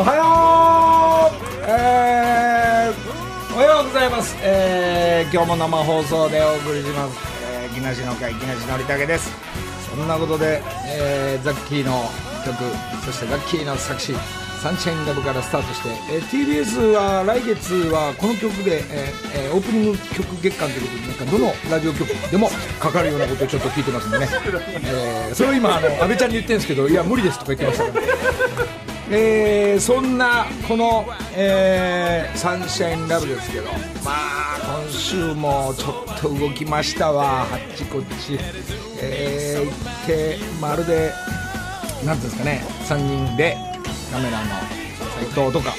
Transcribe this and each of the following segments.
おはようえー、おはようございます。えー、今日も生放送でお送りします。えー、木梨の会木梨のりたけです。そんなことで、えー、ザッキーの曲そしてザッキーの作詞サンシャインラブからスタートして、えー TBS は来月はこの曲で、えーオープニング曲月間ということでなんかどのラジオ局でもかかるようなことをちょっと聞いてますんでね、えーそれを今あの安倍ちゃんに言ってるんですけどいや無理ですとか言ってましたから。えーそんなこの、えーサンシャインラブですけどまあ今週もちょっと動きましたわ。あっちこっち、えー行ってまるでなんていうんですかね3人でカメラの斎藤とか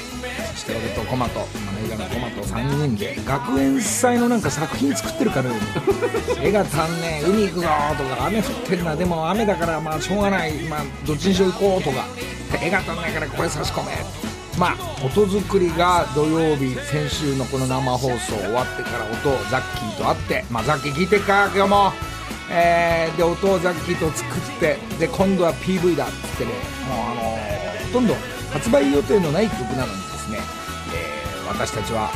そして俺とコマとまネージャーのコマと3人で学園祭のなんか作品作ってるかのように絵が足んねえ海行くぞとか雨降ってるな。でも雨だからまあしょうがない。まあどっちにしろ行こうとか。絵が足んないからこれ差し込め。まあ音作りが土曜日先週のこの生放送終わってから音をザッキーと会ってまあザッキー聞いてっか今日も。えーで音をザッキーと作ってで今度は PV だっつってね。もうあのーほとんど発売予定のない曲なのにですね、えー私たちは、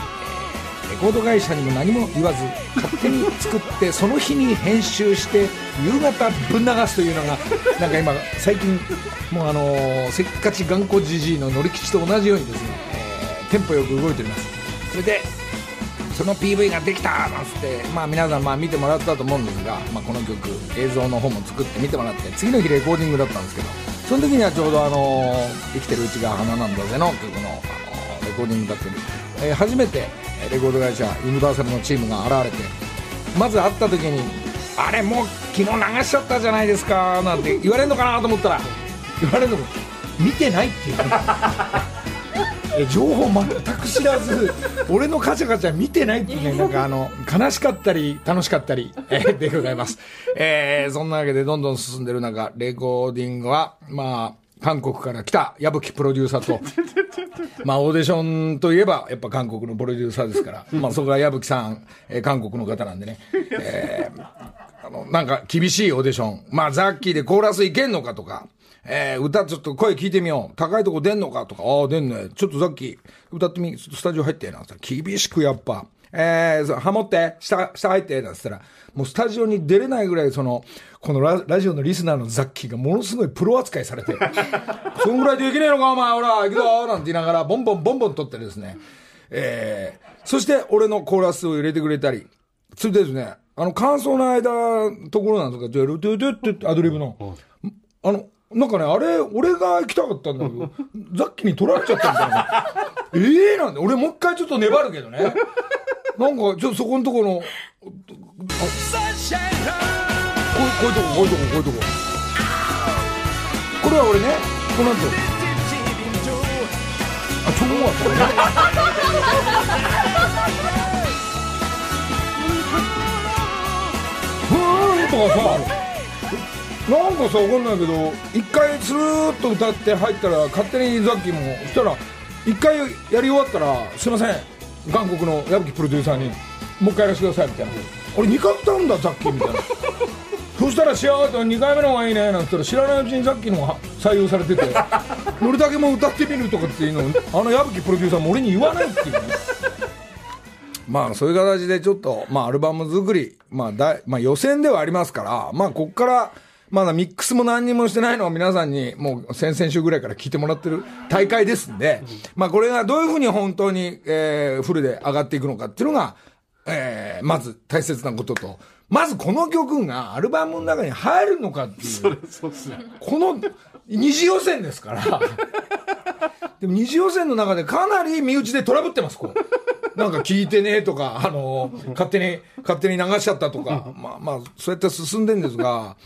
えレコード会社にも何も言わず勝手に作ってその日に編集して夕方ぶん流すというのがなんか今最近もうあのせっかち頑固じじいの乗り吉と同じようにですね、えテンポよく動いております。それでその PV ができたなんつって、まあ、皆さんまあ見てもらったと思うんですが、まあ、この曲映像の方も作って見てもらって次の日レコーディングだったんですけどその時にはちょうどあの生きてるうちが花なんだぜの曲のあのレコーディングだったり、えー初めてえーレコード会社ユニバーサルのチームが現れてまず会った時に「あれもう昨日流しちゃったじゃないですか」なんて言われるのかなと思ったら言われるのも見てないっていう え情報全く知らず俺のカチャカチャ見てないっていうね なんかあの悲しかったり楽しかったり、えーでございます、えーそんなわけでどんどん進んでる中レコーディングはまあ韓国から来た矢吹プロデューサーと。まあオーディションといえばやっぱ韓国のプロデューサーですから、まあそこが矢吹さん、えー韓国の方なんでね、えーあの、なんか厳しいオーディション。まあ、ザッキーでコーラスいけんのかとか、えー歌ちょっと声聞いてみよう。高いとこ出んのかとか、ああ、出んね。ちょっとザッキー、歌ってみ、ちょっとスタジオ入って、な。厳しくやっぱ、えー、ハモって、下、下入って、なんつったら、もうスタジオに出れないぐらい、その、このララジオのリスナーのザッキーがものすごいプロ扱いされて、そんぐらいできねえのか、お前、ほら、行くぞなんて言いながら、ボンボンボンボン撮ってですね、えー、そして俺のコーラスを入れてくれたり、それでですね、あの、感想の間、ところなんですが、ドゥルドゥドゥってアドリブの、あの、なんかね、あれ、俺が行きたかったんだけど、ザッキーに取られちゃったみたいな。ええなんで、俺もう一回ちょっと粘るけどね。なんか、ちょっとそこのところの、こう、こういうとこ、こういうとこ、こういうとこ。これは俺ね、この後、あ、ちょうど終わったね。ふーとかさ、なんかさ、わかんないけど、一回スーッと歌って入ったら、勝手にザッキーも、そしたら、一回やり終わったら、すいません、韓国の矢吹プロデューサーに、もう一回やらせてくださいみたいな。俺2回歌うんだ、ザッキーみたいな。そしたら、幸せ2回目の方がいいね、なんて言ったら、知らないうちにザッキーの方が採用されてて、どれだけも歌ってみるとかっていうのを、あの矢吹プロデューサーも俺に言わないっていうね。まあ、そういう形でちょっと、まあ、アルバム作り、まあ、だい、まあ、予選ではありますから、まあ、こっから、まだミックスも何にもしてないのを皆さんに、もう先々週ぐらいから聞いてもらってる大会ですんで、まあ、これがどういうふうに本当に、えー、フルで上がっていくのかっていうのが、えー、まず大切なことと、まずこの曲がアルバムの中に入るのかっていう。それそうっすねこの二次予選ですから。でも二次予選の中でかなり身内でトラブってます、こう。なんか聞いてねとか、あの、勝手に、勝手に流しちゃったとか、まあまあ、そうやって進んでんですが、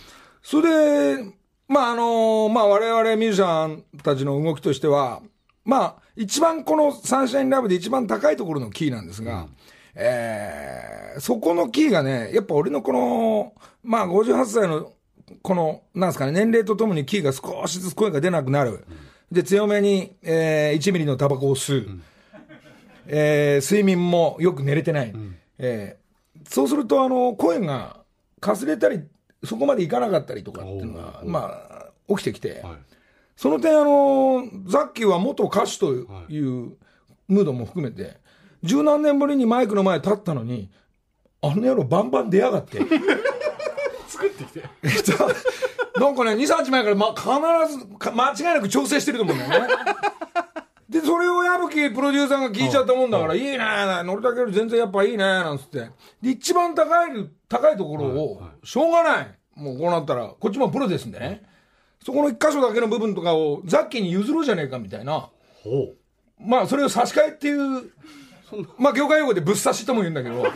それで、まああの、まあ我々ミュージシャンたちの動きとしては、まあ、一番このサンシャインラブで一番高いところのキーなんですが、えーそこのキーがね、やっぱ俺のこの、まあ58歳の、この、なんですかね、年齢とともにキーが少しずつ声が出なくなる。で、強めに、えー1ミリのタバコを吸う。えー睡眠もよく寝れてない。えーそうすると、あの、声がかすれたり、そこまでいかなかったりとかっていうのが、まあ、起きてきて、はいその点、あの、ザッキーは元歌手というムードも含めて、十何年ぶりにマイクの前立ったのに、あの野郎バンバン出やがって。作ってきて なんかね、2、3日前から、ま、必ずか、間違いなく調整してると思うんだよね。で、それを矢吹プロデューサーが聞いちゃったもんだから、いいね、乗るだけより全然やっぱいいね、なんつって。で、一番高い、高いところを、しょうがない。もうこうなったら、こっちもプロですんでね。そこの一箇所だけの部分とかを、ザッキーに譲ろうじゃねえかみたいな。ほまあ、それを差し替えっていう、まあ、業界用語でぶっ刺しとも言うんだけど、う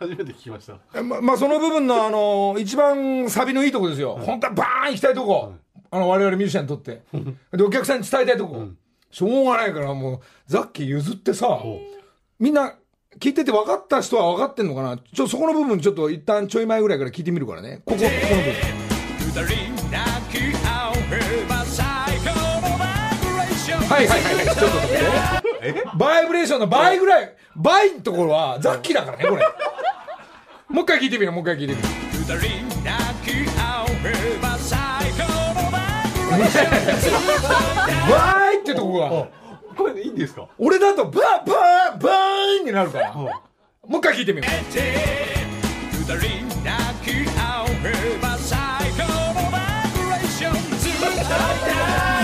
初めて聞きましたえままあ、その部分の、あの、一番サビのいいとこですよ。本当はバーン行きたいとこ。あの、我々ミュージシャンにとって。で、お客さんに伝えたいとこ。しょうがないから、もう、ザッキー譲ってさ、みんな、聞いてて分かった人は分かってんのかな？ちょ、そこの部分ちょっと一旦ちょい前ぐらいから聞いてみるからね。ここ、この部分。はいはいはいはい。ちょっと待って。バイブレーションの倍ぐらい、倍のところはザッキーだからね、これ。もう一回聞いてみよう、もう一回聞いてみよう。のバイブレーションバイってとこが、これでいいんですか？俺だとバーバーバーンになるから。もう一回聞いてみよう。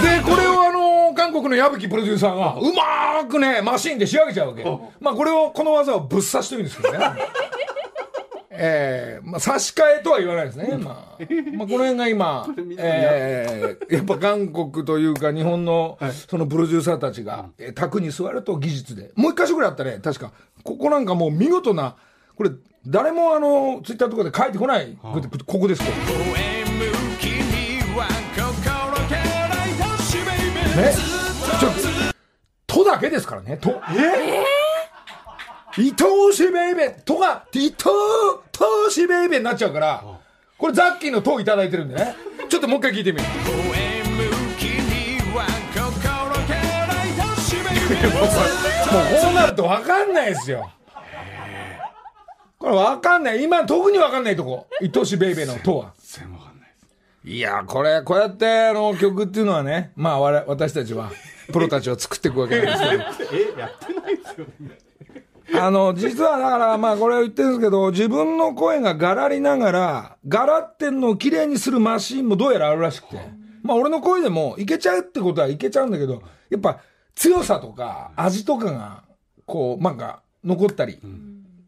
で、これをあの、韓国の矢吹プロデューサーが、うまーくね、マシンで仕上げちゃうわけ。まあこれを、この技をぶっ刺しというんですけどね。ええまあ差し替えとは言わないですね。まあ、まあこの辺が今、ええやっぱ韓国というか日本の、そのプロデューサーたちが、えー卓に座ると技術で。もう一箇所ぐらいあったね、確か。ここなんかもう見事な、これ、誰もあの、ツイッターとかで書いてこない。こここです、これ。ねちょとだけですからね、と。え伊藤しベイベーとが、伊藤、としベイベーになっちゃうから、これザッキーのといただいてるんでね。ちょっともう一回聞いてみよう。上向きには心から愛しベイベーもうこうなると分かんないですよ。これ分かんない。今特に分かんないとこ。伊藤しベイベーのとは。全然わかんないですいや、これ、こうやって、あの、曲っていうのはね、まあ、我々私たちは、プロたちは作っていくわけなんですけど。えやってないですよね あの、実はだから、まあこれを言ってるんですけど、自分の声ががらりながら、がらってんのを綺麗にするマシーンもどうやらあるらしくて。まあ俺の声でもいけちゃうってことはいけちゃうんだけど、やっぱ強さとか味とかが、こう、なんか残ったり、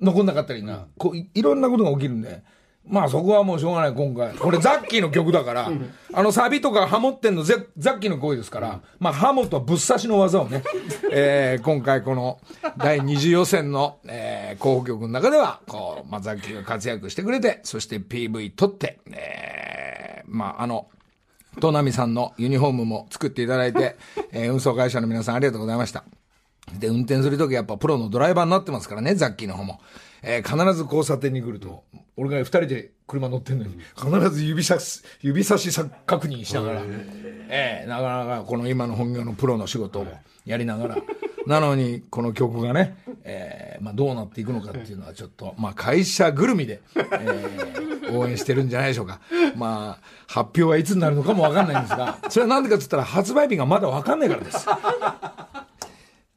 残んなかったりな、こうい、いろんなことが起きるんで、まあそこはもうしょうがない今回。これザッキーの曲だから、あのサビとかハモってんのゼザッキーの声ですから、まあハモとぶっ刺しの技をね、えー今回この第二次予選の、えー候補曲の中では、こう、まあザッキーが活躍してくれて、そして PV 撮って、えーまああの、トナミさんのユニフォームも作っていただいて、えー運送会社の皆さんありがとうございました。で、運転するときやっぱプロのドライバーになってますからね、ザッキーの方も。えー必ず交差点に来ると、俺が二人で車乗ってんのに、必ず指差し、指差し確認しながら、えーなかなかこの今の本業のプロの仕事をやりながら、なのに、この曲がね、えーまあどうなっていくのかっていうのはちょっと、まあ会社ぐるみで、えー応援してるんじゃないでしょうか。まあ、発表はいつになるのかもわかんないんですが、それはなんでかって言ったら発売日がまだわかんないからです。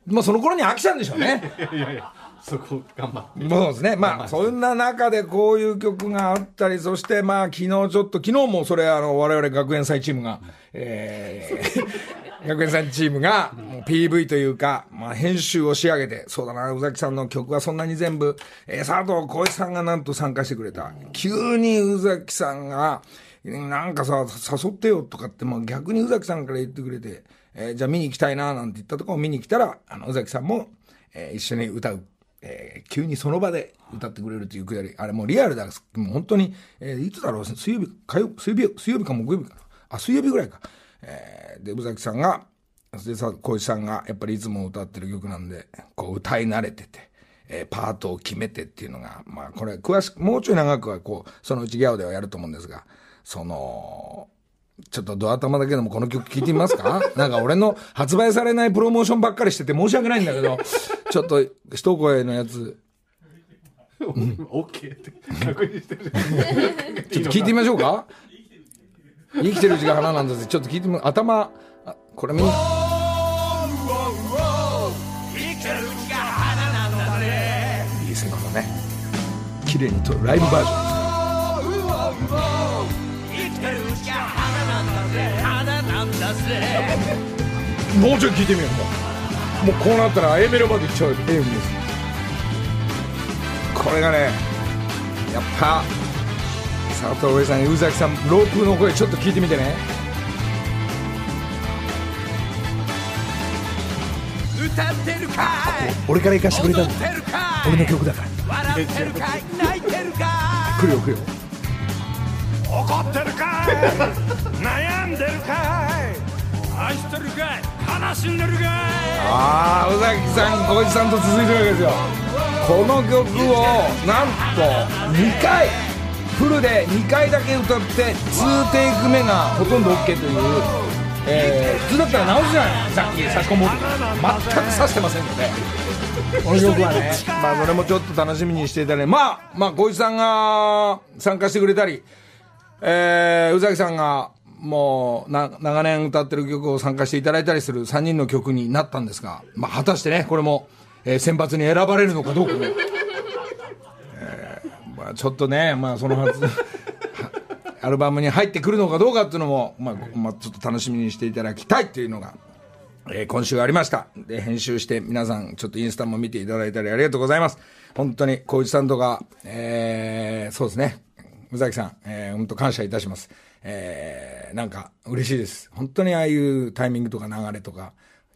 まあその頃に飽きちゃうんでしょうね。いやいや そこ頑張ってそうですね。まあ、そんな中でこういう曲があったり、そしてまあ、昨日ちょっと、昨日もそれ、あの、我々学園祭チームが、えー 学園さんチームが、もう PV というか、まあ編集を仕上げて、そうだな、宇崎さんの曲はそんなに全部、えー、佐藤浩市さんがなんと参加してくれた。急に宇崎さんが、なんかさ、誘ってよとかって、まあ逆に宇崎さんから言ってくれて、えー、じゃあ見に行きたいな、なんて言ったところを見に来たら、あの、宇崎さんも、えー、一緒に歌う。えー、急にその場で歌ってくれるというくだり、あれもうリアルだ、もう本当に、えー、いつだろう、水曜日、火曜、水曜日、水曜日か木曜日か。あ、水曜日ぐらいか。えー、で、宇崎さんが、でさ、小石さんがやっぱりいつも歌ってる曲なんで、こう歌い慣れてて、えー、パートを決めてっていうのが、まあこれ詳しく、もうちょい長くはこう、そのうちギャオではやると思うんですが、その、ちょっとドア玉だけでもこの曲聴いてみますか？なんか俺の発売されないプロモーションばっかりしてて申し訳ないんだけど、ちょっと一声のやつ。オッケーって確認してる。ちょっと聞いてみましょうか？生きてるうちが花なんだぜ。ちょっと聞いてみ、頭、あこれみんな。いいですね、このね。綺麗にとライブバージョン。もうちょい聞いてみよう。もうもうこうなったら A メロまでいっちゃう A メロです。これがねやっぱ佐藤上さん宇崎さんロープの声ちょっと聞いてみてね。歌ってるか俺から行かしてくれたんだ俺の曲だから。笑ってるかい？泣いてるか来るよ来るよ。怒ってるかい？悩んでるかい？愛してるかい？悲しんでるかい？ああ宇崎さん小石さんと続いてるわけですよ。この曲をなんと2回。フルで2回だけ歌って2テイク目がほとんど OK という、えー、普通だったら直すじゃない？さっき差し込もうと全く差してませんので。この曲はね。まあそれもちょっと楽しみにしていただいて。まあまあ小石さんが参加してくれたりえー、宇崎さんがもうな長年歌ってる曲を参加していただいたりする3人の曲になったんですが、まあ、果たしてねこれも、えー、選抜に選ばれるのかどうかね、えーまあ、ちょっとね、まあ、そのはず アルバムに入ってくるのかどうかっていうのも、まあまあ、ちょっと楽しみにしていただきたいっていうのが、えー、今週ありました。で編集して皆さんちょっとインスタも見ていただいたりありがとうございます。本当に小内さんとか、えー、そうですね。宇崎さん、えー、本当感謝いたします。えー、なんか嬉しいです。本当にああいうタイミングとか流れとか、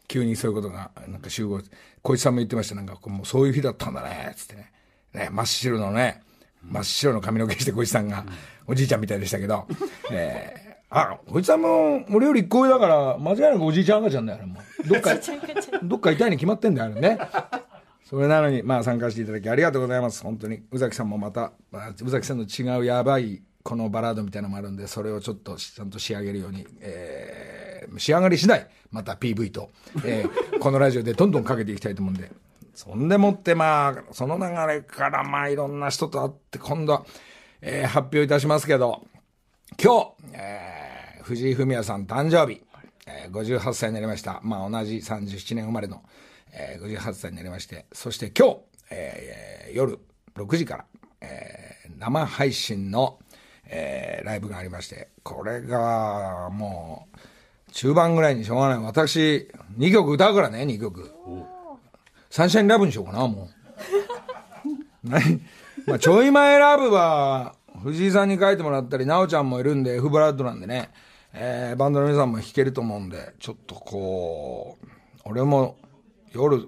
急にそういうことが、なんか集合、小石さんも言ってました、なんかもうそういう日だったんだね、つってね。ね、真っ白のね、真っ白の髪の毛して小石さんが、おじいちゃんみたいでしたけど、えー、あ、小石さんも俺より一個上だから、間違いなくおじいちゃん赤ちゃんだよ、もう。どっか、どっか痛いに決まってんだよ、あれね。それなのに、まあ参加していただきありがとうございます。本当に。宇崎さんもまた、まあ、宇崎さんの違うやばい、このバラードみたいなのもあるんで、それをちょっとちゃんと仕上げるように、えー、仕上がり次第、また PV と、えー、このラジオでどんどんかけていきたいと思うんで。そんでもってまあ、その流れからまあいろんな人と会って、今度は、えー、発表いたしますけど、今日、えー、藤井フミヤさん誕生日、えー、58歳になりました。まあ同じ37年生まれの、えー、58歳になりまして、そして今日、えー、夜6時から、えー、生配信の、えー、ライブがありまして、これがもう、中盤ぐらいにしょうがない。私、2曲歌うからね、2曲。サンシャインラブにしようかな、もう。何？まあ、ちょい前ラブは、藤井さんに書いてもらったり、なおちゃんもいるんで、F ブラッドなんでね、えー、バンドの皆さんも弾けると思うんで、ちょっとこう、俺も夜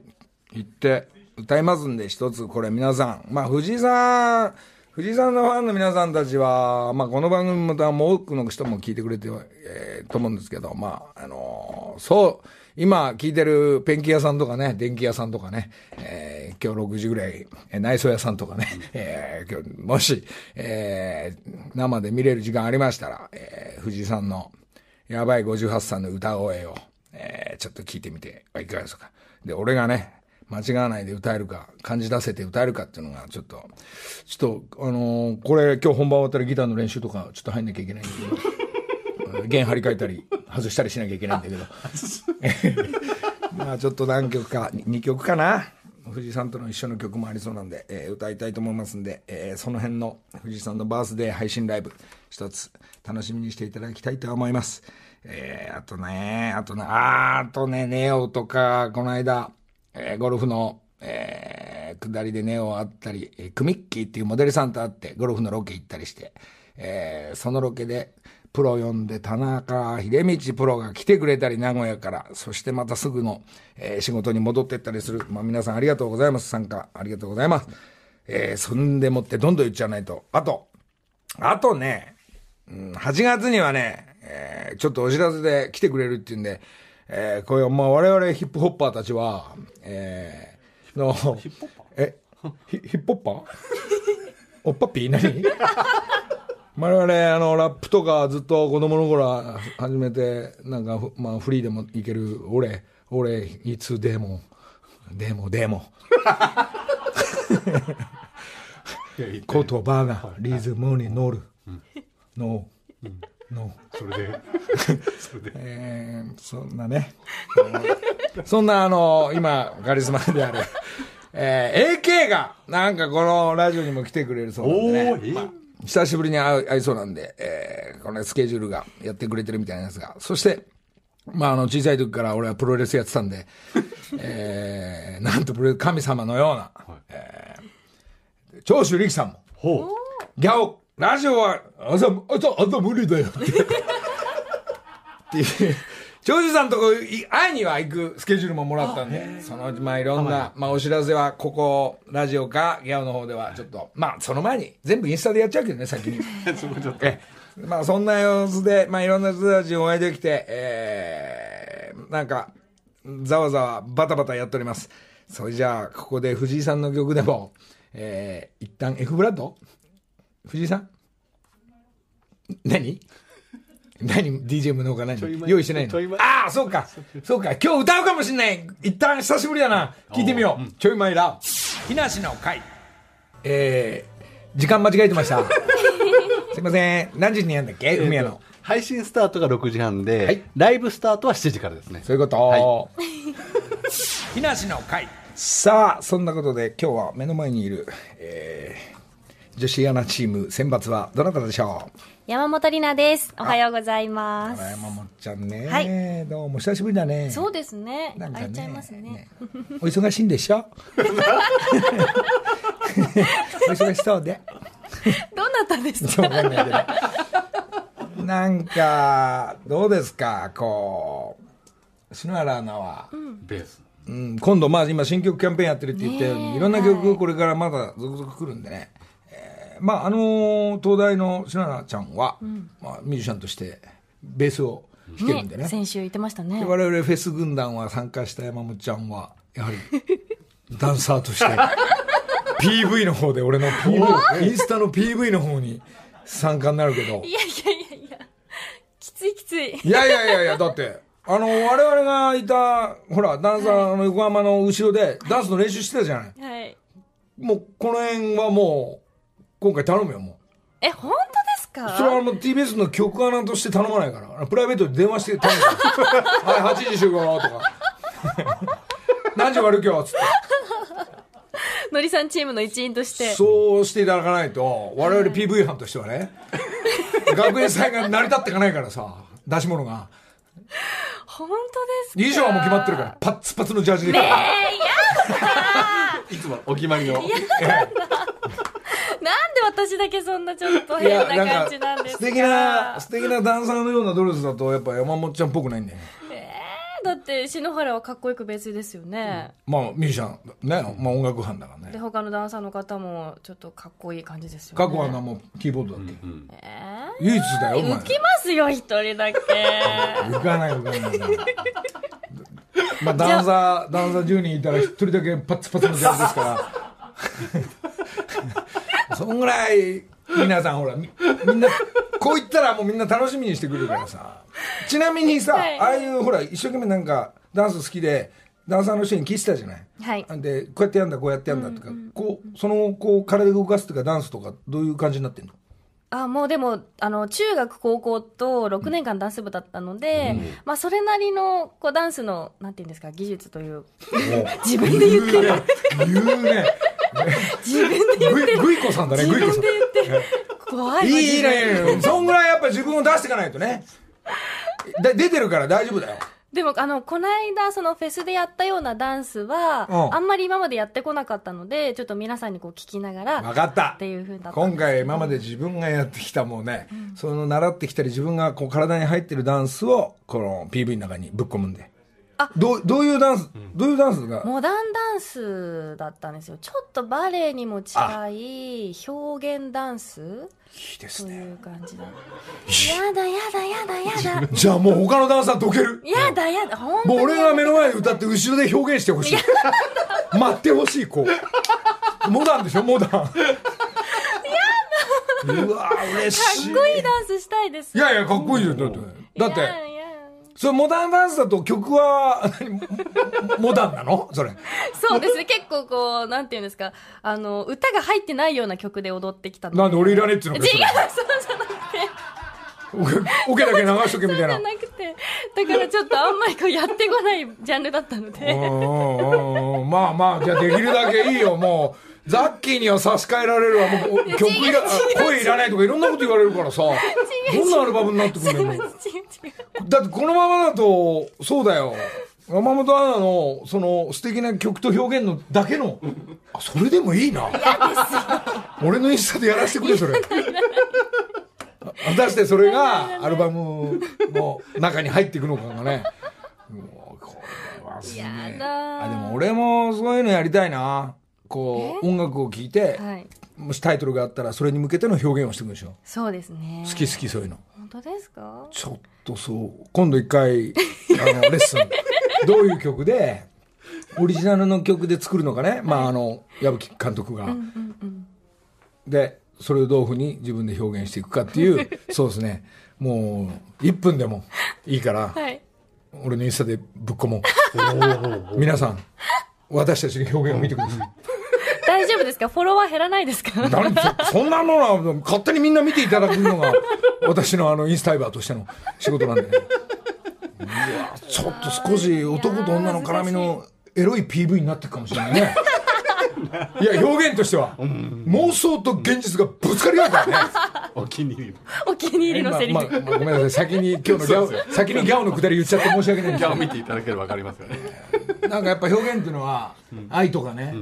行って歌いますんで、一つこれ皆さん。まあ、藤井さん、藤井さんのファンの皆さんたちは、まあ、この番組またも多くの人も聞いてくれて、えー、と思うんですけど、まあ、あのー、そう、今聞いてるペンキ屋さんとかね、電気屋さんとかね、えー、今日6時ぐらい、内装屋さんとかね、えー、今日、もし、えー、生で見れる時間ありましたら、えー、藤井さんのやばい58歳の歌声を、えー、ちょっと聞いてみてはいかがですか。で、俺がね、間違わないで歌えるか、感じ出せて歌えるかっていうのが、ちょっと、ちょっと、あのー、これ今日本番終わったらギターの練習とか、ちょっと入んなきゃいけないんだけど、弦張り替えたり、外したりしなきゃいけないんだけど。まあちょっと何曲か、2曲かな。藤井さんとの一緒の曲もありそうなんで、えー歌いたいと思いますんで、えーその辺の藤井さんのバースデー配信ライブ、一つ楽しみにしていただきたいと思います。えーあとね、あとね、あーあとね、ネオとか、この間、えーゴルフの、えー下りでネオあったり、えークミッキーっていうモデルさんと会って、ゴルフのロケ行ったりして、えーそのロケで、プロ呼んで田中秀道プロが来てくれたり名古屋から、そしてまたすぐの、えー仕事に戻ってったりする。まあ皆さんありがとうございます。参加ありがとうございます。えーそんでもってどんどん言っちゃわないと。あと、あとね、うん8月にはね、えーちょっとお知らせで来てくれるっていうんで、えーこれ、まあ我々ヒップホッパーたちは、えーの、ヒップホッパー？えヒヒップホッパー？おっぱっぴー？何？我々、あの、ラップとかずっと子供の頃始めて、なんかふ、まあ、フリーでもいける、俺、俺、いつでも、でも、でも、言葉がリズムに乗る。の、の、それで。それで。えーそんなね。そんな、あの、今、カリスマである、えー AK が、なんかこのラジオにも来てくれるそうなんでね。久しぶりに会う会いそうなんで、えーこのスケジュールがやってくれてるみたいなんですが、そして、まあ、あの、小さい時から俺はプロレスやってたんで、えーなんとプロレス神様のような、えー長州力さんも、ほギャオ、ラジオは朝、朝、朝無理だよって。っていう。さんとこい会いには行くスケジュールももらったんで、そのうちまあいろんな、まあお知らせはここ、ラジオか、ギャオの方ではちょっと、まあその前に全部インスタでやっちゃうけどね、先に。うそこちょっとえまあそんな様子で、まあいろんな人たちにお会いできて、えー、なんか、ざわざわバタバタやっております。それじゃあ、ここで藤井さんの曲でも、えー、一旦 F ブラッド？藤井さん？何？何 ?DJ 無能か何？用意してないの？ああ、そうか。そうか。今日歌うかもしんない。一旦久しぶりだな。聞いてみよう。ちょい前だ。木梨の会。えー、時間間違えてました。すいません。何時にやんだっけ？海屋の。配信スタートが6時半で、はいライブスタートは7時からですねそういうこと？は 木梨の会。さあ、そんなことで今日は目の前にいる、えー、女子アナチーム選抜はどなたでしょう？山本里奈です。おはようございます。山本ちゃんね、はいどうも久しぶりだね。そうですね。なんかちゃいますね。お忙しいんでしょ？お忙しそうで。どうなったんですか？んなんか、どうですか、こう、篠原アナは、ベースうん、今度、まあ今新曲キャンペーンやってるって言ったように、いろんな曲これからまだ続々来るんでね。えーまああのー東大の篠原ちゃんは、まあミュージシャンとしてベースを弾けるんでね。先週言ってましたねで。我々フェス軍団は参加した山本ちゃんは、やはり、ダンサーとして、PV の方で、俺の PV、インスタの PV の方に参加になるけど、いやいやいやいや。きついきつい。いやいやいやいや、だって、あの、我々がいた、ほら、ダンサーの横浜の後ろで、ダンスの練習してたじゃない。はい。もう、この辺はもう、今回頼むよ、もえ、本当ですか？う。それはあの、TBS の曲アナとして頼まないから。プライベートで電話して頼むから。はい、8時集合とか。何時終わる今日つって。のりさんチームの一員として。そうしていただかないと、我々 PV 班としてはね、学園祭が成り立っていかないからさ、出し物が。本当ですか？衣装はもう決まってるから、パッツパツのジャージで。えー、いやいつもお決まりのなんで私だけそんなちょっと変な感じなんですか？素敵な、素敵なダンサーのようなドレスだと、やっぱ山本ちゃんっぽくないんだよね。えー、だって篠原はかっこよく別ですよね、まあ、ミュージシャン、ね、まあ音楽班だからね。で他のダンサーの方もちょっとかっこいい感じですよね過去はな、もうキーボードだっけ？え唯一だよ、おー、前浮。きますよ一人だけ 浮かない浮かない浮かない。まあ、ダンサー、ダンサー10人いたら一人だけパッツパツのジャージですから。そんぐらい、皆さんほら、みみんな、こう言ったらもうみんな楽しみにしてくれるからさ。ちなみにさ、はい。ああいうほら、一生懸命なんか、ダンス好きで、ダンサーの人に聞いてたじゃない。はい。で、こうやってやんだ、こうやってやんだとか、こう、その、こう、体動かすとか、ダンスとか、どういう感じになってんの？あもうでもあの中学高校と6年間ダンス部だったので、まあそれなりのこうダンスのなんていうんですか技術という。自分で言ってる。言うね。自分で言ってるグイコさんだね、グイコさん。言ってる怖いいいね。そんぐらいやっぱ自分を出していかないとね。で出てるから大丈夫だよ。でもあのこの間そのフェスでやったようなダンスは、うんあんまり今までやってこなかったのでちょっと皆さんにこう聞きながら分かったっていうふうだったん今回今まで自分がやってきたもうね、その習ってきたり自分がこう体に入ってるダンスをこの PV の中にぶっ込むんであどうどういうダンス、どういうダンスが？モダンダンスだったんですよ。ちょっとバレエにも近い表現ダンスいいですね。という感じだ。やだやだやだやだ。じゃあもう他のダンサーどける？やだやだ。本当にもう俺が目の前で歌って後ろで表現してほしい。待ってほしいこうモダンでしょ？モダン。うわ嬉しい。かっこいいダンスしたいです。いやいやかっこいいよだってだっていやいやそれモダンダンスだと曲は何モモダンなの？それ。そうですね。結構こうなんていうんですか。あの歌が入ってないような曲で踊ってきたのなんで俺いらねえっつうの？違うかそうじゃなくて。オケだけ流しとけみたいな。じゃなくて。だからちょっとあんまりこうやってこないジャンルだったので。まあまあじゃあできるだけいいよもうザッキーには差し替えられるわ。もう曲いら声いらないとかいろんなこと言われるからさ。どんなアルバムになってくるんだよだってこのままだとそうだよ。山本アナのその素敵な曲と表現のだけの。あそれでもいいな。俺のインスタでやらせてくれそれ。果たしてそれがアルバムの中に入っていくのかがね。もうこれはすげえ。やだあでも俺もそういうのやりたいなこう音楽を聴いて、はい。もしタイトルがあったらそれに向けての表現をしていくんでしょ。そうですね。好き好きそういうの。本当ですか？ちょっとそう今度一回 あのレッスン。どういう曲でオリジナルの曲で作るのかね、まああの矢吹監督が、でそれをどういうふうに自分で表現していくかっていう そうですね。もう1分でもいいから、はい。俺のインスタでぶっ込もう。皆さん私たちの表現を見てください大丈夫ですか？フォロワー減らないですか？なんそそんなのは勝手にみんな見ていただくのが私のあのインスタイバーとしての仕事なんで、ね、うわちょっと少し男と女の絡みのエロい PV になっていくかもしれないねいや表現としては、妄想と現実がぶつかり合うからね。お気に入りお気に入りのセリフ、まあまあまあごめんなさい。先に今日のギャオ先にギャオのくだり言っちゃって申し訳ないギャを見ていただければわかりますよね。なんかやっぱ表現っていうのは愛とかね、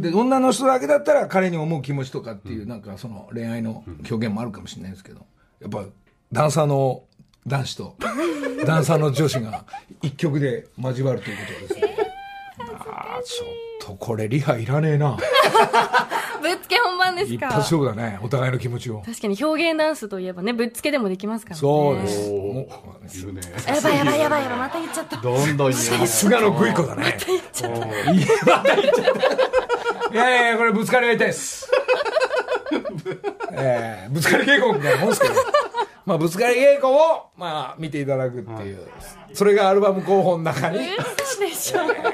で女の人だけだったら彼に思う気持ちとかっていうなんかその恋愛の表現もあるかもしれないですけどやっぱダンサーの男子と ダンサーの女子が一曲で交わるということですね。あーちょっとこれリハいらねえな。ぶっつけ本番ですか？一発勝負だねお互いの気持ちを。確かに表現ダンスといえばねぶっつけでもできますからね。そうです。おもいるねやばいやばいやばいやばいまた言っちゃった。どんどん言ううさすがのグイコだね。また言っちゃった。いやいやいやこれぶつかり合いたいです。えーぶつかり稽古みたいなもんですけどまあぶつかり稽古をまあ見ていただくっていう、それがアルバム候補の中に、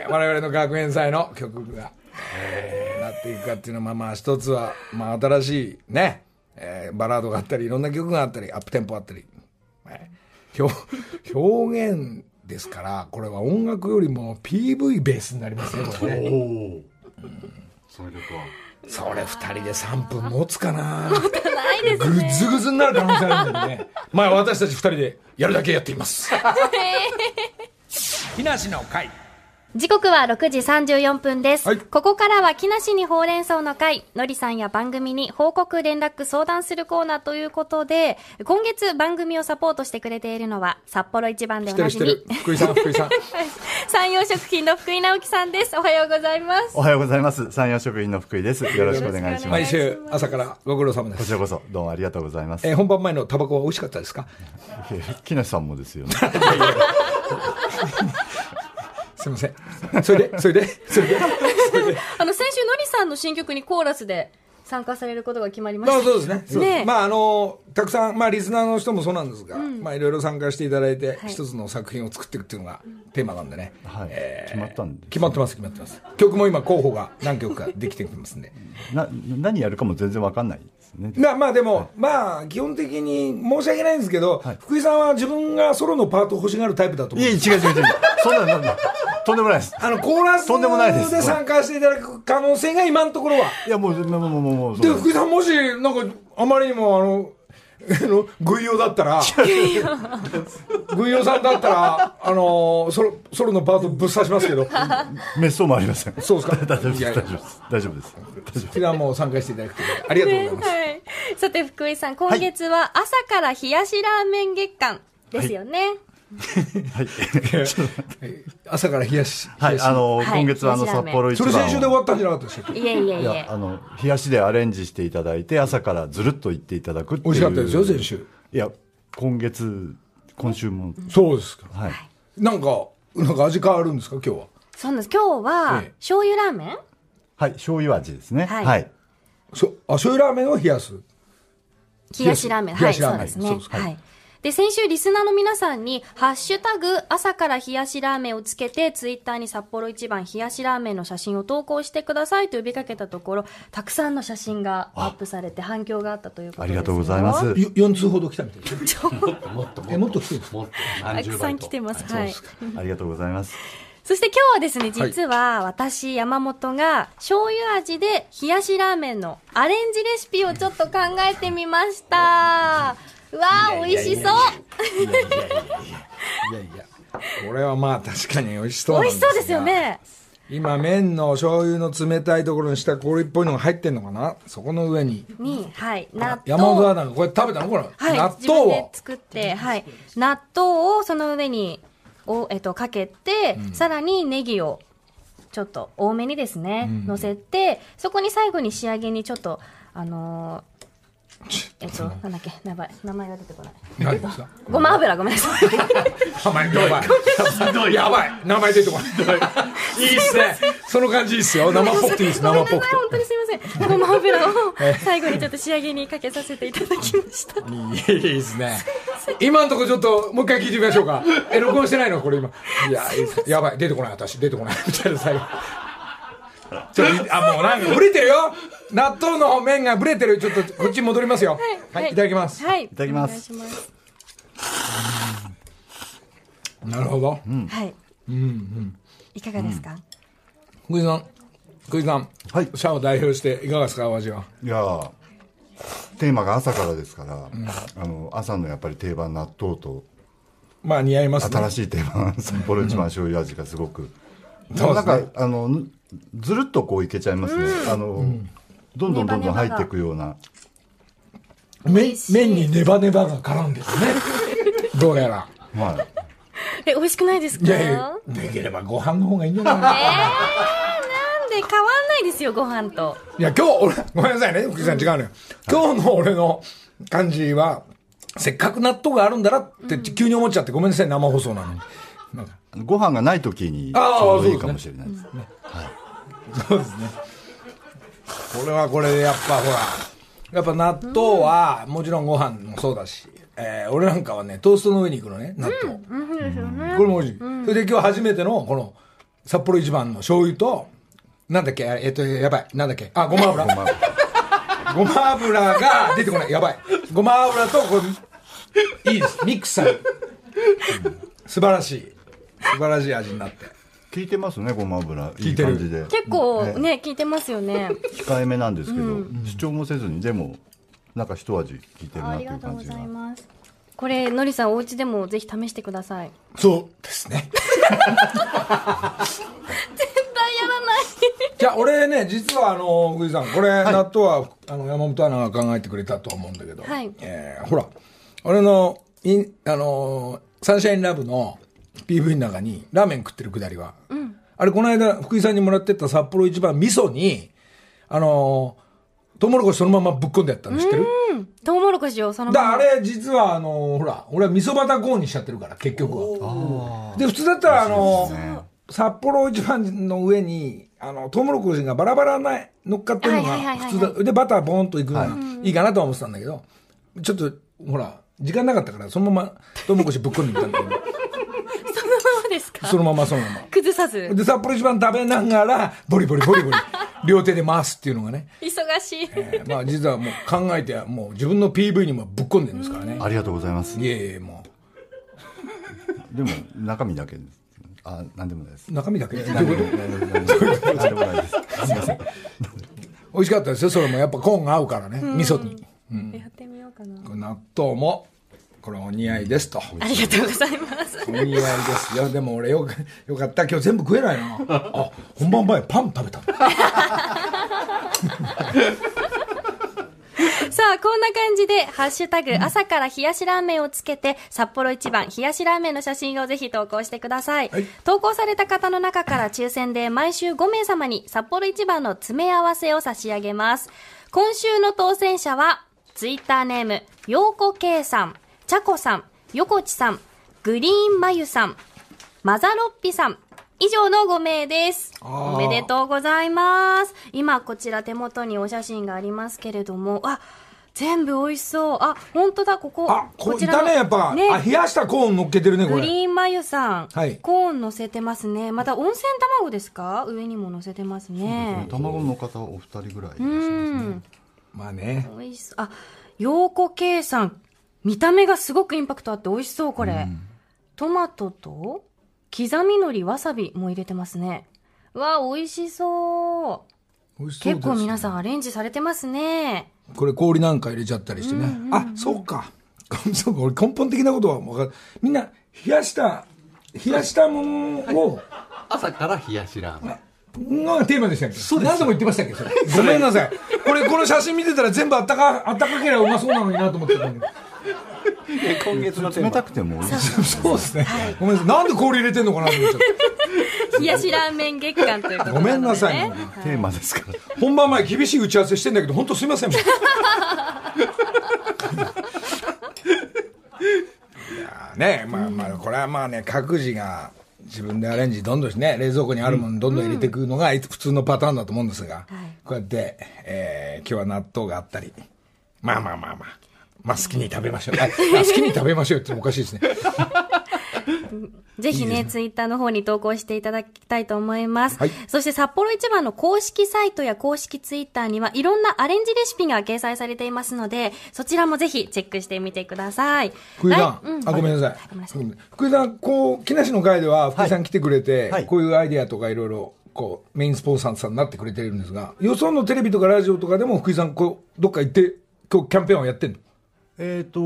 我々の学園祭の曲が、えーなっていくかっていうのはまあまあ一つは、まあ、新しいね、えーバラードがあったりいろんな曲があったりアップテンポあったり、えー表表現ですからこれは音楽よりも PV ベースになりますねこれね。おおその曲はそれ2人で3分持つかな。ないですぐっずぐずになる可能性あるんでね。まあ私たち2人でやるだけやっています。木梨の会時刻は6時34分です、はい。ここからは木梨にほうれん草の会。のりさんや番組に報告連絡相談するコーナーということで今月番組をサポートしてくれているのは札幌一番でおなじみ。福井さん福井さん。山陽 食品の福井直樹さんです。おはようございます。おはようございます。山陽食品の福井です。よろしくお願いします。毎週朝からご苦労様です。こちらこそ、どうもありがとうございます。えー本番前のタバコは美味しかったですか？木梨さんもですよね。すいません。それでそれでそれで。あの先週のりさんの新曲にコーラスで参加されることが決まりました。まあそうですね。ねまああのたくさんまあリスナーの人もそうなんですが、まあいろいろ参加していただいて、一つの作品を作っていくっていうのがテーマなんでね、はい。えー決まったんです決まってます決まってます。曲も今候補が何曲かできてきてますんで。な、何やるかも全然わかんないです。ね。まあまあでも、まあ基本的に申し訳ないんですけど、福井さんは自分がソロのパート欲しがるタイプだと思うんです違う違う違う。そんな、なんだ？とんでもないです。あの、コーラスとんでもないですで参加していただく可能性が今のところは。いや、もう、もう、もう、もう、もう、で、福井さんもし、なんか、あまりにも、あの、あの、軍用だったら、軍用さんだったら、あの、ソロ、ソロのパートぶっ刺しますけど、滅相もありません。そうですか？大丈夫です。大丈夫です。大丈夫です。大丈夫福井さんも参加していただくとありがとうございます。はい。さて、福井さん、今月は朝から冷やしラーメン月間ですよね。はい。朝から冷やし。はい、あの、はい今月はあの、札幌一番を。それ先週で終わったんじゃなかったでしたっけ？いえいえいや、。あの、冷やしでアレンジしていただいて、朝からずるっと言っていただくっていう。美味しかったですよ先週。いや、今月、今週も、そうですか。はい。なんか、なんか味変わるんですか、今日は。そうなんです。今日はええ、醤油ラーメン？はい、醤油味ですね。はいはい。しょあ、醤油ラーメンを冷やす。冷やしラーメン。はい、そうですね。はい。で、先週リスナーの皆さんに、ハッシュタグ、朝から冷やしラーメンをつけて、ツイッターに札幌一番冷やしラーメンの写真を投稿してくださいと呼びかけたところ、たくさんの写真がアップされて反響があったということですありがとうございます。。よ4通ほど来たみたいですね。もっとえ、もっと来てるんですかもっとたくさん来てます。はい。ありがとうございます。そして今日はですね、実は私、山本が醤油味で冷やしラーメンのアレンジレシピをちょっと考えてみました。うわー、美味しそう。いやいや、これはまあ確かに美味しそう美味しそうですよ。ね。今、麺の醤油の冷たいところに下、氷っぽいのが入ってんのかな？そこの上に。に、はい、納豆。山本はなんかこれ食べたの？これ。はい、納豆を。作って、はい、納豆をその上に、おえっと、かけて、さらにネギを、ちょっと多めにですね、乗せて、そこに最後に仕上げにちょっと、あのーえっと、なんだっけ、名前、名前が出てこない。何ですか？ごま油、ごめんなさい。名前やばい。やばい。名前出てこない。いいっすね。その感じいいっすよ。生っぽくていいです。ごめんなさい、生っぽくて。本当にすみません。ごま油を最後にちょっと仕上げにかけさせていただきました。いいですね。今のところちょっと、もう一回聞いてみましょうか。え、録音してないの？これ今。いや、やばい。出てこない、私。出てこない。みたいな最後。ちょっと、あ、もうなんか、ブレてるよ納豆の麺がブレてる。ちょっと、こっちに戻りますよ。はい、いただきます。はい。いただきますます。なるほど。はい。いかがですか、福井さん。福井さん。はい社を代表して、いかがですか、お味は。いやーテーマが朝からですから、あの、朝のやっぱり定番納豆と、まあ、似合いますね。新しい定番、札幌一番醤油味がすごく。そうですねなんか、あの、ずるっとこういけちゃいますね。あの、どんどんどんどん入っていくような。麺麺にネバネバが絡んでるね。どうやら。はい。え、美味しくないですか？いやいや、できればご飯の方がいいんじゃないかな。なんで変わんないですよ、ご飯と。いや、今日、俺、ごめんなさいね、福井さん違うのよ。今日の俺の感じは、せっかく納豆があるんだなって急に思っちゃって、ごめんなさい、生放送なのに。なんかご飯がない時にちょうどいいかもしれないです。そうですね。これはこれでやっぱほら、やっぱ納豆は、もちろんご飯もそうだし、えー俺なんかはね、トーストの上に行くのね、納豆。これも美味しい。それで今日初めての、この、札幌一番の醤油と、なんだっけ、えっと、やばい、なんだっけ、あ、ごま油。ごまごま油が出てこない。やばい。ごま油と、これ、いいです。ミックスされる。素晴らしい。素晴らしい味になって。効いてますね、ごま油。いいいてる感じで。結構ええね、効いてますよね。控えめなんですけど、主張もせずに、でも、なんか一味効いてるなあっていうりがとうご感じが。ざいます。これ、のりさん、お家でもぜひ試してください。そうですね。絶対やらない。じゃあ、俺ね、実はあの、福井さん、これ、納豆は、あの、山本アナが考えてくれたと思うんだけど、はいえーほら、俺の、イン、あのーサンシャインラブの PV の中に、ラーメン食ってるくだりは、あれ、この間、福井さんにもらってった札幌一番味噌に、あのートウモロコシそのままぶっ込んでやったの知ってる？うん。トウモロコシをそのだまま。からあれ、実は、あのーほら、俺は味噌バターコーンにしちゃってるから、結局は。で、普通だったら、あのー札幌一番の上に、あの、トウモロコシがバラバラな、乗っかってるのがはいはいはいはい普通だ。で、バターボーンといくのがいいかなとは思ってたんだけど、ちょっと、ほら、時間なかったから、そのままトウモロコシぶっ込んでみたんだけど、そのままそのまま。崩さず。で、札幌一番食べながら、ボリボリボリボリ。両手で回すっていうのがね。忙しい。えーまあ実はもう考えて、もう自分の PV にもぶっ込んでるんですからね。ありがとうございますいえいえ、もでも中身だけですあなんでもないですう、中身だけ？何でもないです何でもないですすいません美味しかったですよ、それも。やっぱコーンが合うからね、味噌に。やってみようかな。納豆も、これお似合いですと。ありがとうございます。お似合いです。いや、でも俺よ、よかった。今日全部食えないな。あ、本番前パン食べた。さあ、こんな感じで、ハッシュタグ、朝から冷やしラーメンをつけて、札幌一番冷やしラーメンの写真をぜひ投稿してください。はい投稿された方の中から抽選で毎週5名様に札幌一番の詰め合わせを差し上げます。今週の当選者は、ツイッターネーム、ようこけいさん、ちゃこさん、よこちさん、グリーンまゆさん、マザロッピさん、以上の5名です。おめでとうございます。今こちら手元にお写真がありますけれども、あ、全部美味しそう。あ、本当だ、ここ。あ、こちらのたね、やっぱ。ねあ、冷やしたコーン乗っけてるね、こグれ。リーンマユさん、はいコーン乗せてますね。また温泉卵ですか？上にも乗せてますね。卵の方お二人ぐらいいらっしゃいますうねん。まあね。美味しそう。あ、陽子圭さん。見た目がすごくインパクトあって美味しそう、これ。トマトと、刻み海苔、わさびも入れてますね。うわ、美味しそう。美味しそうです結構皆さんアレンジされてますね。これ氷なんか入れちゃったりしてね。あ、そうか。そうか、俺根本的なことは分かる。みんな、冷やした、冷やしたものを、朝から冷やしラーメンのがテーマでしたっけ？そうです。何度も言ってましたっけ？それ。ごめんなさい。これ、この写真見てたら全部あったか、あったかければうまそうなのになと思ってたんだけ今月のテーマ冷たくても。そうですね。ごめんなさい。なんで氷入れてんのかなと思っちゃっ冷やしラーメン月間ということで、ね。ごめんなさいねテーマですからた。本番前厳しい打ち合わせしてんだけど、本当すいませんもん。いやーね、まあまあ、これはまあね、各自が自分でアレンジどんどんね、冷蔵庫にあるものどんどん入れていくのが普通のパターンだと思うんですが、こうやって、えー今日は納豆があったり、まあまあまあまあ、まあ好きに食べましょう。あ好きに食べましょうって言ってもおかしいですね。ぜひね、ツイッターの方に投稿していただきたいと思います。はいそして札幌一番の公式サイトや公式ツイッターにはいろんなアレンジレシピが掲載されていますので、そちらもぜひチェックしてみてください。福井さん、来うんあ、ごめんなさい。ごめんなさい福井さん、こう、木梨の会では福井さん来てくれて、はいこういうアイディアとかいろいろ、こう、メインスポンサーさんになってくれてるんですが、よそのテレビとかラジオとかでも福井さん、こう、どっか行って、こう、キャンペーンをやってんの？えっ、と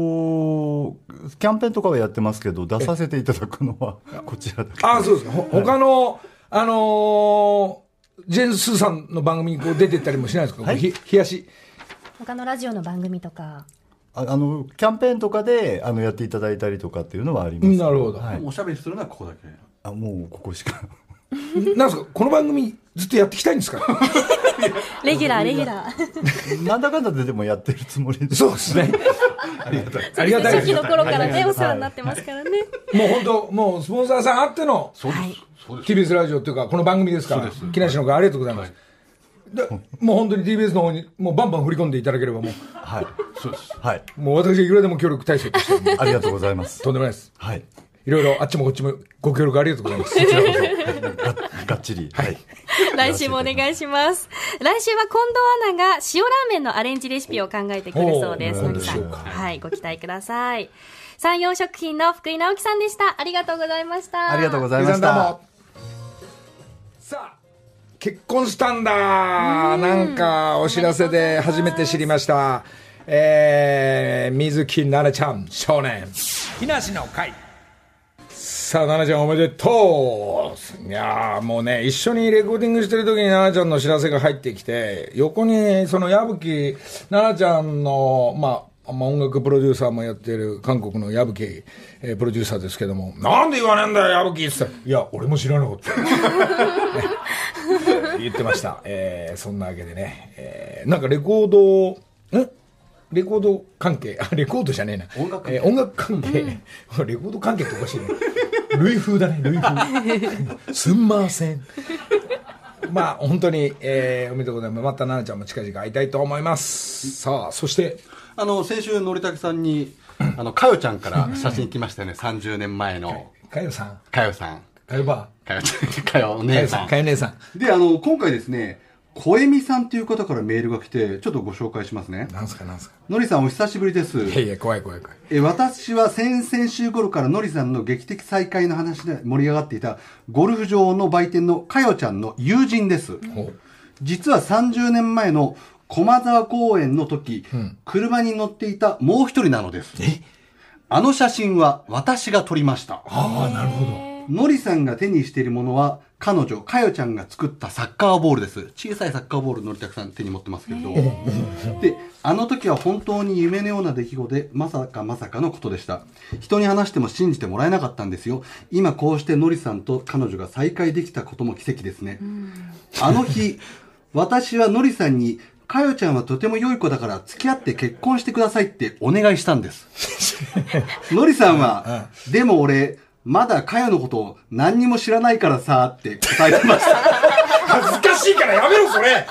キャンペーンとかはやってますけど出させていただくのは こちらだけ。ああ、そうですか。ほ他の、あのージェーンスーさんの番組にこう出てったりもしないですか、はい。ひ冷やし。他のラジオの番組とか。ああのキャンペーンとかであのやっていただいたりとかっていうのはあります。なるほど。はい、おしゃべりするのはここだけ。あもうここしか。なんですか？この番組ずっとやっていきたいんですか？レギュラー、レギュラー。なんだかんだででもやってるつもりでそうですね。ありがたい。ありがたい初期の頃からね、お世話になってますからね。もう本当、もうスポンサーさんあっての、そうです、はいそうです TBS ラジオっていうか、この番組ですから、木梨の会ありがとうございます。でもう本当に TBS の方に、もうバンバン振り込んでいただければ、もはい。そうです。はい。う、もう私いくらでも協力体制として。ありがとうございます。とんでもないです。はいいろいろあっちもこっちもご協力ありがとうございます。が がっちりはい来週もお願いします。来週は近藤アナが塩ラーメンのアレンジレシピを考えてくるそうです。のりさん。はい、ご期待ください。山陽食品の福井直樹さんでした。ありがとうございました。ありがとうございましたさあ、結婚したんだなんか、お知らせで初めて知りました。えー、水木奈々ちゃん、少年。木梨の会。さあ、奈々ちゃんおめでとういやーもうね、一緒にレコーディングしてる時に奈々ちゃんの知らせが入ってきて、横に、その矢吹奈々ちゃんの、まあ、まあ、音楽プロデューサーもやっている韓国の矢吹、えープロデューサーですけども、なんで言わねえんだよ、矢吹って言ったら、いや、俺も知らなかった。言ってました。えーそんなわけでね、えーなんかレコード、んレコード関係、あ、レコードじゃねえな。音楽関係えー音楽関係。レコード関係っておかしいね。類風だね、類風。すんません。まあ、本当に、えーおめでとうございます。また奈々ちゃんも近々会いたいと思います。さあ、そして、あの先週のりたけさんにあのかよちゃんから写真来ましたよね30年前のかよさん、かよさんかよばかよちゃんかよおかよさん、姉さんかよ姉さん。であの今回ですね小恵美さんという方からメールが来て、ちょっとご紹介しますね。なんすかなんすかのりさんお久しぶりです。いやいや怖い怖い怖いえ私は先々週頃からのりさんの劇的再会の話で盛り上がっていたゴルフ場の売店のかよちゃんの友人です。ほう実は30年前の駒沢公園の時、車に乗っていたもう一人なのです。あの写真は私が撮りました。ああなるほどのりさんが手にしているものは、彼女、かよちゃんが作ったサッカーボールです。小さいサッカーボールのりたくさん手に持ってますけれど。で、あの時は本当に夢のような出来事で、まさかまさかのことでした。人に話しても信じてもらえなかったんですよ。今こうしてのりさんと彼女が再会できたことも奇跡ですね。あの日、私はのりさんに、かよちゃんはとても良い子だから付き合って結婚してくださいってお願いしたんです。のりさんは、でも俺、まだかよのことを何にも知らないからさ、って答えてました。恥ずかしいからやめろそれ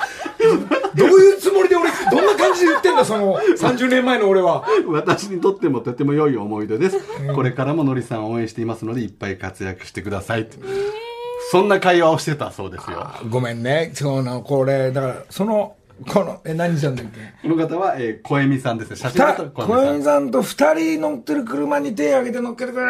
どういうつもりで俺どんな感じで言ってんだその30年前の俺は私にとってもとても良い思い出です。これからものりさんを応援していますので、いっぱい活躍してくださいって。そんな会話をしてたそうですよ。ごめんねそうなこれだからそのこのえ何さんだっけ？この方は、えー、小恵美さんです。ね。写真小泉さん。と二人乗ってる車に手挙げて乗っけてくれ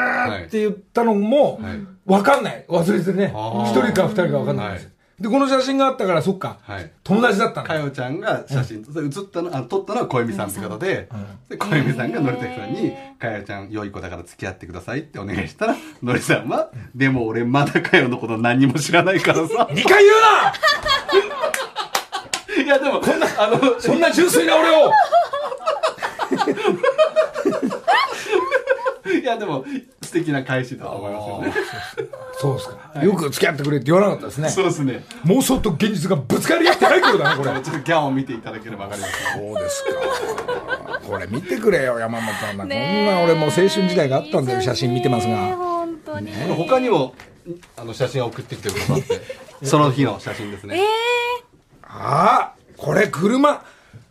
って言ったのもはい。分かんない。忘れてるね。一人か二人か分かんないです、でこの写真があったからそっか、はい。友達だったかよちゃんが写真、写ったの、あ撮ったのは小恵美さんって方で、で小恵美さんがのりたくさんに、かよちゃん良い子だから付き合ってくださいってお願いしたら、のりさんは、でも俺まだかよのこと何にも知らないからさ。二回言うなでも、あの、そんな純粋な俺を。いやでも、素敵な返しだと思いますよね。そうですか、よく付き合ってくれって言わなかったですね。そうですね。妄想と現実がぶつかり合ってないってことだねこれ。ちょっとギャンを見ていただければわかります。そうですか。これ見てくれよ山本さんこんねえな俺もう青春時代があったんだよ写真見てますねが本当に。他にも、あの、写真を送ってきてくださって、その日の写真ですね。ああこれ車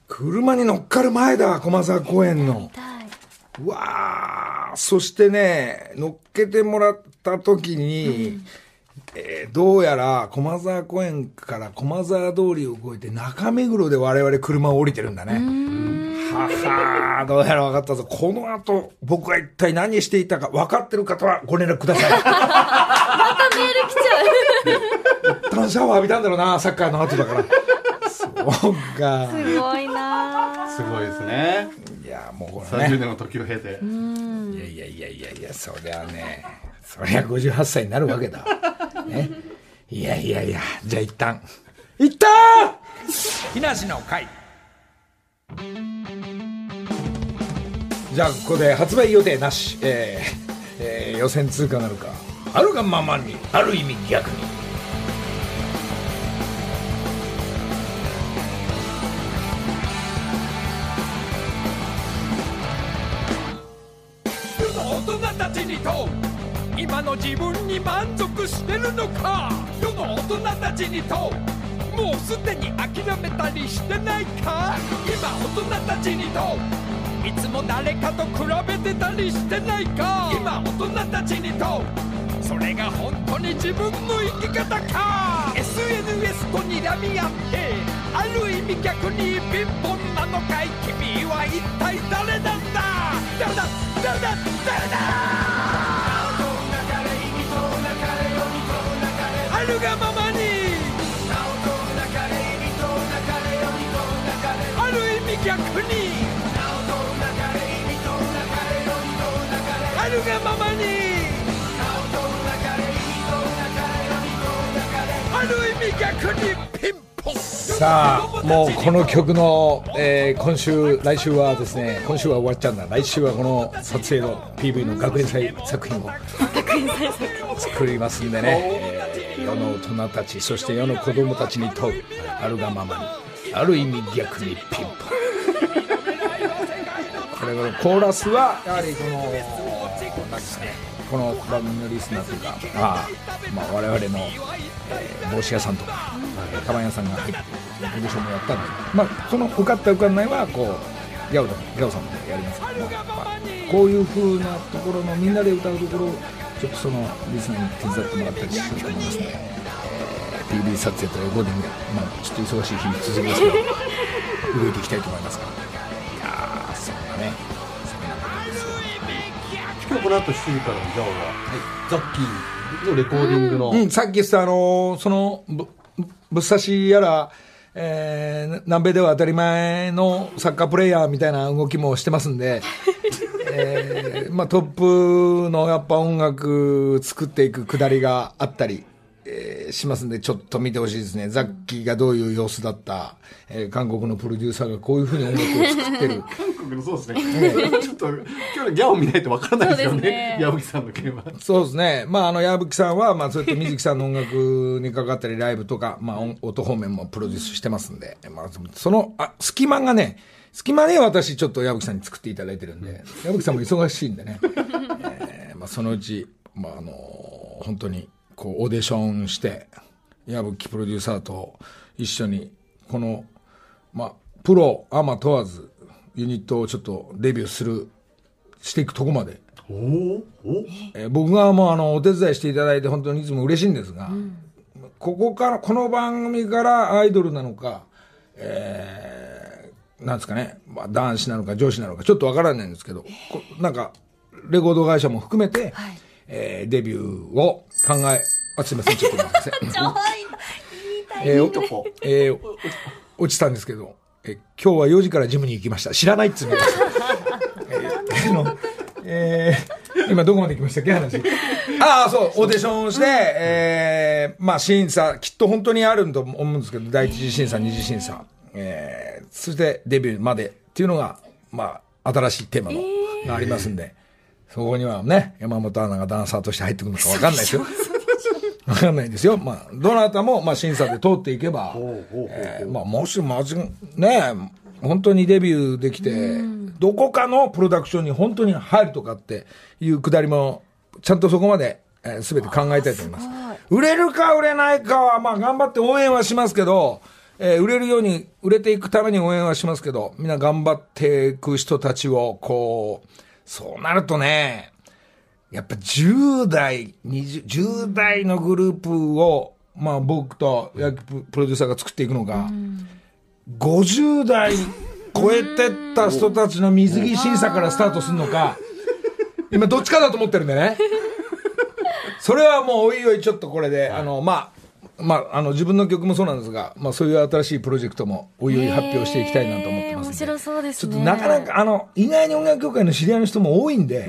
車に乗っかる前だ駒沢公園の。うわあそしてね乗っけてもらった時に、えーどうやら駒沢公園から駒沢通りを越えて中目黒で我々車を降りてるんだね。ははーどうやら分かったぞ。この後僕が一体何していたか分かってる方はご連絡ください。またメール来ちゃう。一旦シャワー浴びたんだろうなサッカーの後だからそうか。すごいなすごいですね。いやもうこれ30ね年の時を経て。いやいやいやいやいやそりゃねそりゃ58歳になるわけだ。ね。いやいやいやじゃあ一旦。一旦木梨の会。じゃあここで発売予定なし、えーえー予選通過なるか。あるがままにある意味逆に人。たちに問う今の自分に満足してるのか？世の大人たちに問うもうすでに諦めたりしてないか？今大人たちに問ういつも誰かと比べてたりしてないか？今大人たちに問うそれが本当に自分の生き方か？SNS と睨み合ってある意味逆にピンポンなのかい？君は一体誰なんだ？誰だ？誰だ？誰だ？あるがままに。ある意味逆に。あるがままに。ある意味逆に。さあもうこの曲の、えー今週来週はですね今週は終わっちゃうんだ。来週はこの撮影の PV の学園祭作品を作りますんでね、えー世の大人たちそして世の子供たちに問うあるがままにある意味逆にピンポン。これコーラスはやはりこのなんですねこの番組のリスナーというかああ、まあ、我々の、えー帽子屋さんとか、えー、カバン屋さんが入ってオーディションもやったんで、まあ、その受かった受かんないはこうギャオギャオさんもやりますけど、まあ、こういう風なところのみんなで歌うところをちょっとそのリスナーに手伝ってもらったりすると思いますので、えー TV 撮影とレコーディング、まあ、ちょっと忙しい日々続きますけど動いていきたいと思いますからいやそんなねそんなことですよ今日この後7時からのじゃあはい、ザッキーのレコーディングの、うん、さっき言ったあのーそのぶぶっ刺しやら、えー南米では当たり前のサッカープレイヤーみたいな動きもしてますんで、えーまあ、トップのやっぱ音楽作っていくくだりがあったり、えーしますんで、ちょっと見てほしいですね。ザッキーがどういう様子だった、えー韓国のプロデューサーがこういうふうに音楽を作ってる。韓国のそうですね。ちょっと、今日のギャオ見ないとわからないですよそうですねね。矢吹さんの件は。そうですね。まあ、あの、矢吹さんは、まあ、そうやって水木さんの音楽にかかったり、ライブとか、まあ、音音方面もプロデュースしてますんで、まあ、その、あ、隙間がね、隙間で私、ちょっと矢吹さんに作っていただいてるんで、矢吹さんも忙しいんでね、えーまあ、そのうち、まあ、あの本当に、こう、オーディションして、矢吹プロデューサーと一緒に、この、まあ、プロ、アマ問わず、ユニットをちょっとデビューする、していくとこまで、おおおえー僕がもうあのお手伝いしていただいて本当にいつも嬉しいんですが、ここからこの番組からアイドルなのか、えーなんですかね、まあ、男子なのか女子なのかちょっとわからないんですけどこなんかレコード会社も含めて、えーデビューを考えあすいませんちょっと待ってくださいえーとこ。えー落ちたんですけど、えー今日は4時からジムに行きました。知らないっつうんです。えーえー今どこまで行きましたっけ話。ああ、そう、オーディションをして、えーまあ審査、きっと本当にあると思うんですけど、第一次審査、二次審査、えーそしてデビューまでっていうのが、まあ、新しいテーマの、がありますんで、そこにはね、山本アナがダンサーとして入ってくるのかわかんないですよ。わかんないですよ。まあ、どなたも、まあ、審査で通っていけば、えーまあ、もし、まじ、ね、本当にデビューできて、どこかのプロダクションに本当に入るとかっていうくだりも、ちゃんとそこまで、えー、全て考えたいと思います。売れるか売れないかは、まあ、頑張って応援はしますけど、えー売れるように、売れていくために応援はしますけど、みんな頑張っていく人たちを、こう、そうなるとね、やっぱ10代、20 10代のグループを、まあ僕と野球プロデューサーが作っていくのが、50代超えてった人たちの水着審査からスタートするのか、今どっちかだと思ってるんでね。それはもうおいおいちょっとこれで、あの、まあ、まあ、あの、自分の曲もそうなんですが、まあそういう新しいプロジェクトもおいおい発表していきたいなと思ってますんで。面白そうですね。ちょっとなかなか、あの、意外に音楽業界の知り合いの人も多いんで、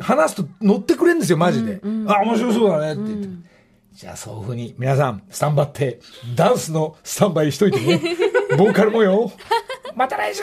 話すと乗ってくれるんですよ、マジで。あ、面白そうだねって言って。じゃあそういうふうに、皆さん、スタンバって、ダンスのスタンバイしといてね。ボーカルもよ。また来週